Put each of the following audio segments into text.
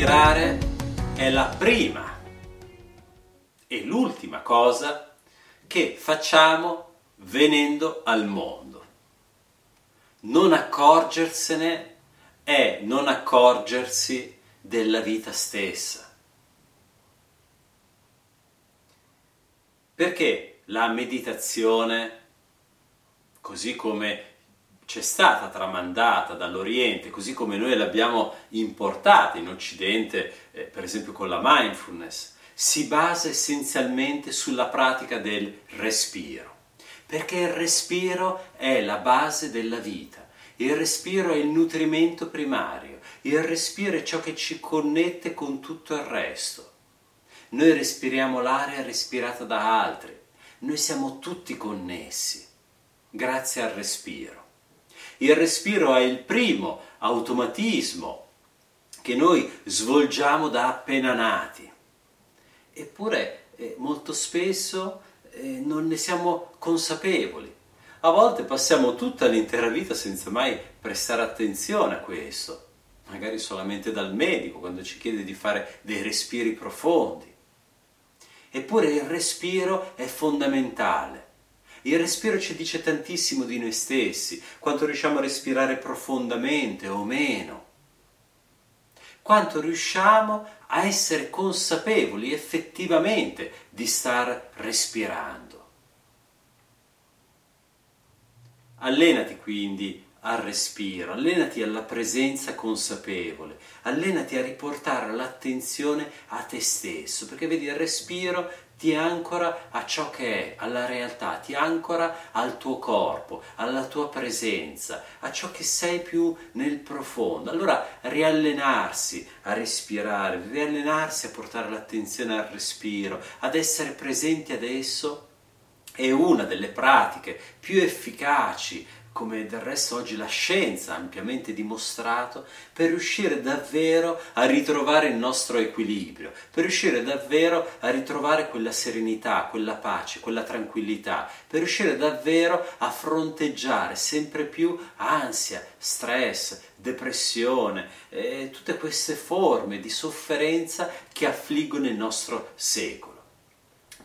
Respirare è la prima e l'ultima cosa che facciamo venendo al mondo. Non accorgersene è non accorgersi della vita stessa. Perché la meditazione, così come c'è stata tramandata dall'Oriente, così come noi l'abbiamo importata in Occidente, eh, per esempio con la mindfulness, si basa essenzialmente sulla pratica del respiro, perché il respiro è la base della vita, il respiro è il nutrimento primario, il respiro è ciò che ci connette con tutto il resto. Noi respiriamo l'aria respirata da altri, noi siamo tutti connessi grazie al respiro. Il respiro è il primo automatismo che noi svolgiamo da appena nati. Eppure eh, molto spesso eh, non ne siamo consapevoli. A volte passiamo tutta l'intera vita senza mai prestare attenzione a questo, magari solamente dal medico quando ci chiede di fare dei respiri profondi. Eppure il respiro è fondamentale. Il respiro ci dice tantissimo di noi stessi, quanto riusciamo a respirare profondamente o meno, quanto riusciamo a essere consapevoli effettivamente di star respirando. Allenati quindi al respiro, allenati alla presenza consapevole, allenati a riportare l'attenzione a te stesso, perché vedi il respiro ti ancora a ciò che è, alla realtà, ti ancora al tuo corpo, alla tua presenza, a ciò che sei più nel profondo. Allora riallenarsi a respirare, riallenarsi a portare l'attenzione al respiro, ad essere presenti adesso è una delle pratiche più efficaci come del resto oggi la scienza ha ampiamente dimostrato, per riuscire davvero a ritrovare il nostro equilibrio, per riuscire davvero a ritrovare quella serenità, quella pace, quella tranquillità, per riuscire davvero a fronteggiare sempre più ansia, stress, depressione, eh, tutte queste forme di sofferenza che affliggono il nostro secolo.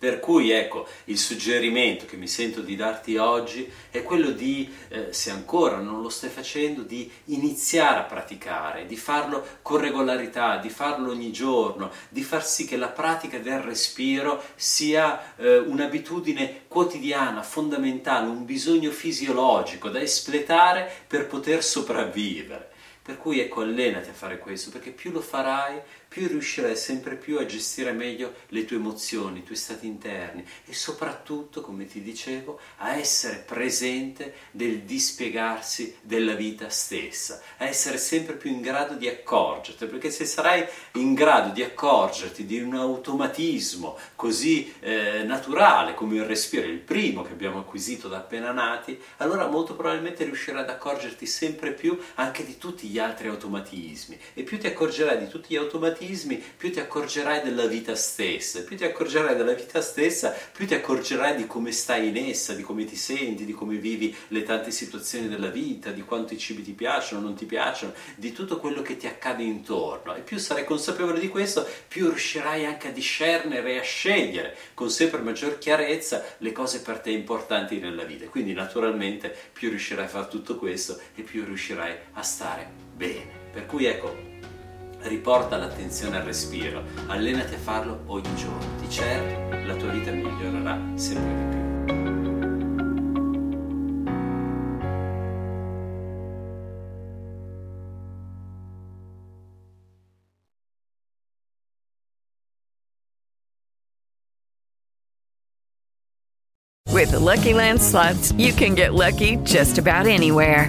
Per cui ecco, il suggerimento che mi sento di darti oggi è quello di, eh, se ancora non lo stai facendo, di iniziare a praticare, di farlo con regolarità, di farlo ogni giorno, di far sì che la pratica del respiro sia eh, un'abitudine quotidiana, fondamentale, un bisogno fisiologico da espletare per poter sopravvivere. Per cui ecco, allenati a fare questo, perché più lo farai, più riuscirai sempre più a gestire meglio le tue emozioni, i tuoi stati interni e soprattutto, come ti dicevo, a essere presente del dispiegarsi della vita stessa, a essere sempre più in grado di accorgerti, perché se sarai in grado di accorgerti di un automatismo così eh, naturale come il respiro, il primo che abbiamo acquisito da appena nati, allora molto probabilmente riuscirai ad accorgerti sempre più anche di tutti gli altri automatismi e più ti accorgerai di tutti gli automatismi più ti accorgerai della vita stessa, più ti accorgerai della vita stessa, più ti accorgerai di come stai in essa, di come ti senti, di come vivi le tante situazioni della vita, di quanto i cibi ti piacciono, non ti piacciono, di tutto quello che ti accade intorno. E più sarai consapevole di questo, più riuscirai anche a discernere e a scegliere con sempre maggior chiarezza le cose per te importanti nella vita. Quindi naturalmente più riuscirai a fare tutto questo e più riuscirai a stare bene. Per cui ecco, riporta l'attenzione al respiro, allenati a farlo ogni giorno, di certo la tua vita migliorerà sempre di più. With the Lucky Land slots, you can get lucky just about anywhere.